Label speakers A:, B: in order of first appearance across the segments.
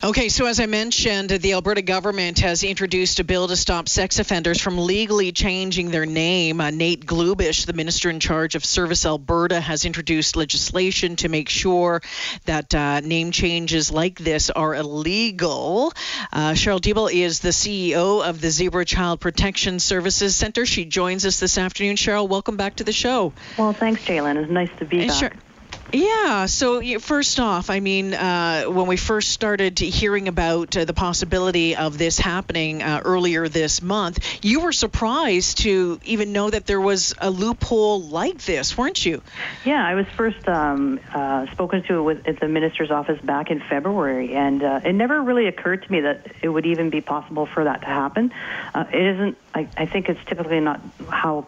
A: Okay, so as I mentioned, the Alberta government has introduced a bill to stop sex offenders from legally changing their name. Uh, Nate Glubish, the minister in charge of Service Alberta, has introduced legislation to make sure that uh, name changes like this are illegal. Uh, Cheryl Diebel is the CEO of the Zebra Child Protection Services Center. She joins us this afternoon. Cheryl, welcome back to the show.
B: Well, thanks, Jalen. It's nice to be back.
A: Sher- yeah. So first off, I mean, uh, when we first started hearing about uh, the possibility of this happening uh, earlier this month, you were surprised to even know that there was a loophole like this, weren't you?
B: Yeah, I was first um, uh, spoken to with, at the minister's office back in February, and uh, it never really occurred to me that it would even be possible for that to happen. Uh, it isn't. I, I think it's typically not how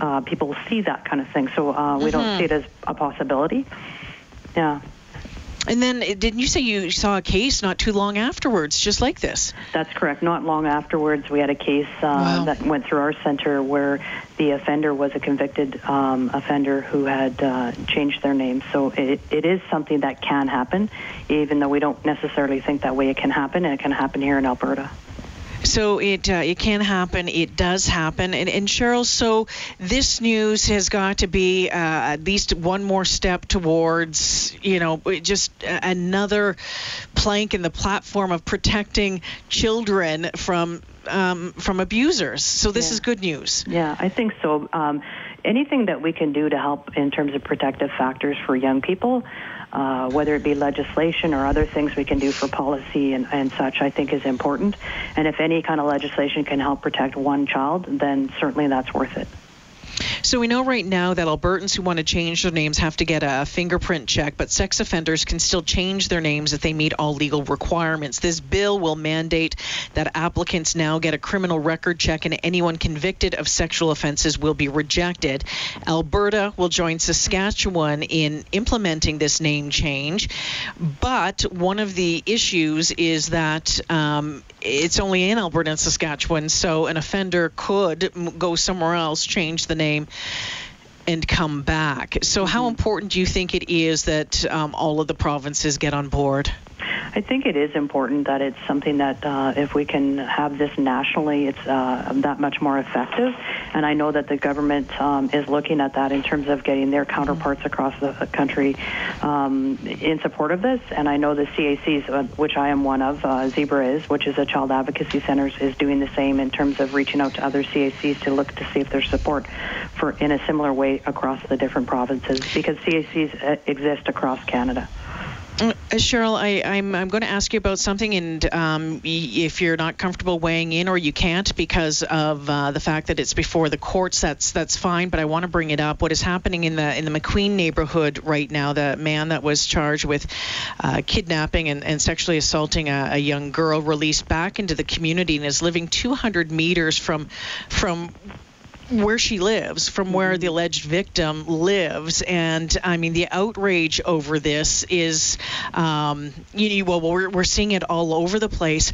B: uh, people see that kind of thing, so uh, we don't see it as a possibility. Yeah.
A: And then, didn't you say you saw a case not too long afterwards, just like this?
B: That's correct. Not long afterwards, we had a case uh,
A: Wow.
B: that went through our center where the offender was a convicted um, offender who had uh, changed their name. So it, it is something that can happen, even though we don't necessarily think that way it can happen, and it can happen here in Alberta.
A: So it uh, it can happen. It does happen. And, and Cheryl, so this news has got to be uh, at least one more step towards, you know, just another plank in the platform of protecting children from um, from abusers. So this
B: Yeah.
A: is good news.
B: Yeah, I think so. Um, anything that we can do to help in terms of protective factors for young people, uh, whether it be legislation or other things we can do for policy and, and such, I think is important. And if any kind of legislation can help protect one child, then certainly that's worth it.
A: So we know right now that Albertans who want to change their names have to get a fingerprint check, but sex offenders can still change their names if they meet all legal requirements. This bill will mandate that applicants now get a criminal record check and anyone convicted of sexual offenses will be rejected. Alberta will join Saskatchewan in implementing this name change, but one of the issues is that um, it's only in Alberta and Saskatchewan, so an offender could go somewhere else, change the name, and come back. So, how important do you think it is that um, all of the provinces get on board?
B: I think it is important that it's something that uh, if we can have this nationally, it's uh, that much more effective. And I know that the government um, is looking at that in terms of getting their counterparts across the country um, in support of this. And I know the CACs, uh, which I am one of, uh, Zebra is, which is a child advocacy center, is doing the same in terms of reaching out to other CACs to look to see if there's support for in a similar way across the different provinces because CACs uh, exist across Canada.
A: Uh, Cheryl, I, I'm, I'm going to ask you about something, and um, if you're not comfortable weighing in or you can't because of uh, the fact that it's before the courts, that's that's fine. But I want to bring it up. What is happening in the in the McQueen neighborhood right now? The man that was charged with uh, kidnapping and, and sexually assaulting a, a young girl released back into the community and is living 200 meters from from where she lives, from where the alleged victim lives, and I mean the outrage over this is, um, you know, well, we're we're seeing it all over the place.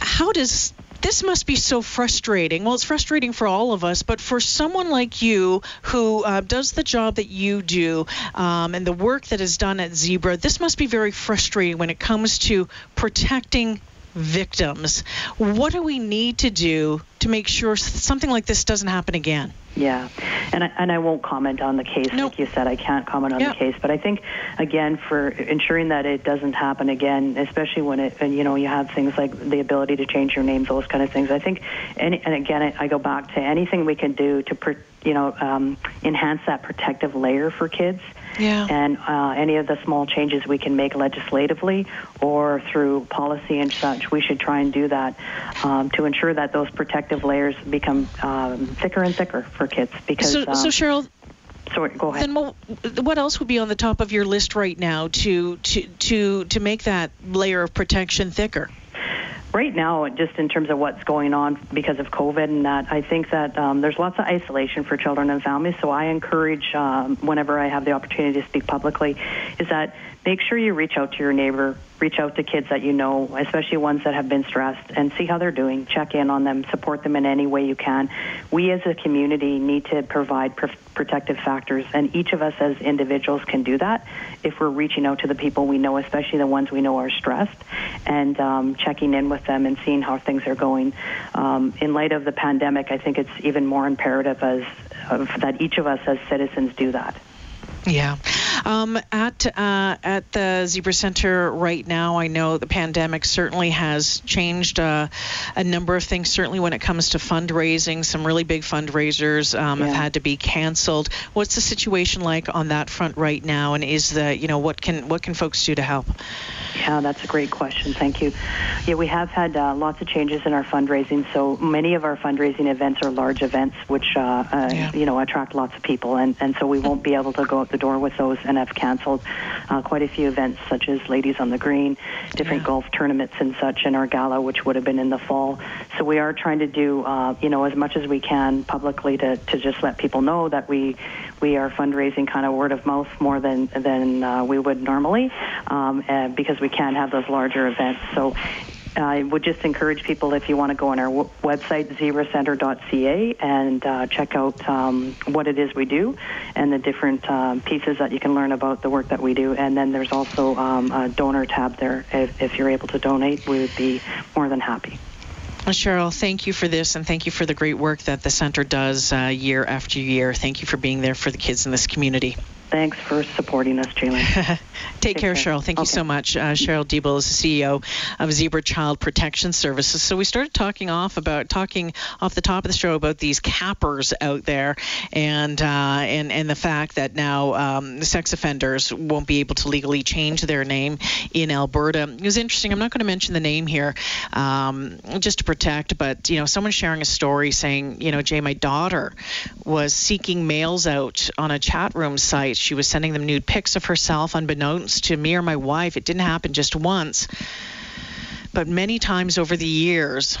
A: How does this must be so frustrating. Well, it's frustrating for all of us, but for someone like you who uh, does the job that you do um, and the work that is done at Zebra, this must be very frustrating when it comes to protecting victims. What do we need to do to make sure something like this doesn't happen again?
B: Yeah, and I, and I won't comment on the case.
A: Nope.
B: Like you said, I can't comment on
A: Yeah.
B: the case. But I think, again, for ensuring that it doesn't happen again, especially when it, and, you know, you have things like the ability to change your names, those kind of things. I think, any, and again, I, I go back to anything we can do to, you know, um, enhance that protective layer for kids.
A: Yeah.
B: And uh, any of the small changes we can make legislatively or through policy and such, we should try and do that um, to ensure that those protective layers become um, thicker and thicker for kids. Because
A: So,
B: um,
A: so Cheryl,
B: sorry, go ahead.
A: then what, what else would be on the top of your list right now to to to to make that layer of protection thicker?
B: Right now, just in terms of what's going on because of COVID and that, I think that um, there's lots of isolation for children and families. So I encourage, um, whenever I have the opportunity to speak publicly, is that make sure you reach out to your neighbor, reach out to kids that you know, especially ones that have been stressed, and see how they're doing. Check in on them, support them in any way you can. We as a community need to provide pr- protective factors, and each of us as individuals can do that if we're reaching out to the people we know, especially the ones we know are stressed, and um, checking in with them and seeing how things are going. Um, in light of the pandemic, I think it's even more imperative as that each of us as citizens do that.
A: Yeah. Um, at uh, at the Zebra Center right now, I know the pandemic certainly has changed uh, a number of things. Certainly, when it comes to fundraising, some really big fundraisers um, yeah. have had to be canceled. What's the situation like on that front right now? And is the you know what can what can folks do to help?
B: Yeah, that's a great question. Thank you. Yeah, we have had uh, lots of changes in our fundraising. So many of our fundraising events are large events, which uh, uh, yeah. you know attract lots of people, and and so we won't be able to go out the door with those, and have canceled uh, quite a few events, such as Ladies on the Green, different yeah. golf tournaments and such, and our gala, which would have been in the fall. So we are trying to do uh, you know as much as we can publicly to to just let people know that we we are fundraising kind of word of mouth more than than uh, we would normally, um, because we can't have those larger events. So I would just encourage people if you want to go on our w- website, zebracenter.ca, and uh, check out um, what it is we do and the different um, pieces that you can learn about the work that we do. And then there's also um, a donor tab there. If, if you're able to donate, we would be more than happy.
A: Cheryl, thank you for this and thank you for the great work that the center does uh, year after year. Thank you for being there for the kids in this community.
B: Thanks for supporting us, Jalen.
A: Take, Take care, care, Cheryl. Thank okay. you so much. Uh, Cheryl Diebel is the CEO of Zebra Child Protection Services. So we started talking off about talking off the top of the show about these cappers out there, and uh, and and the fact that now um, sex offenders won't be able to legally change their name in Alberta. It was interesting. I'm not going to mention the name here, um, just to protect. But you know, someone sharing a story saying, you know, Jay, my daughter was seeking males out on a chat room site she was sending them nude pics of herself, unbeknownst to me or my wife. It didn't happen just once, but many times over the years.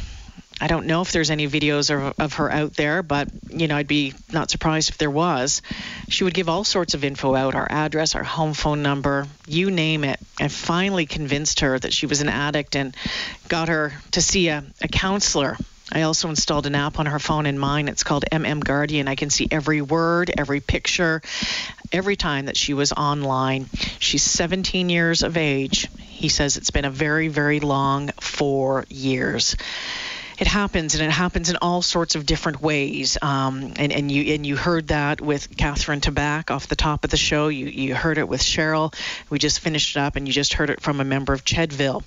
A: I don't know if there's any videos of, of, her out there, but you know, I'd be not surprised if there was. She would give all sorts of info out, our address, our home phone number, you name it. I finally convinced her that she was an addict and got her to see a, a counselor. I also installed an app on her phone and mine. It's called MM Guardian. I can see every word, every picture, every time that she was online. She's 17 years of age. He says it's been a very, very long four years it happens, and it happens in all sorts of different ways. Um, and, and you and you heard that with Catherine Tabak off the top of the show. You you heard it with Cheryl. We just finished it up, and you just heard it from a member of Chedville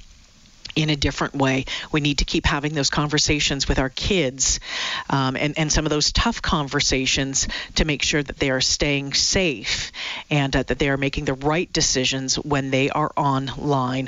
A: in a different way. We need to keep having those conversations with our kids um, and, and some of those tough conversations to make sure that they are staying safe and uh, that they are making the right decisions when they are online.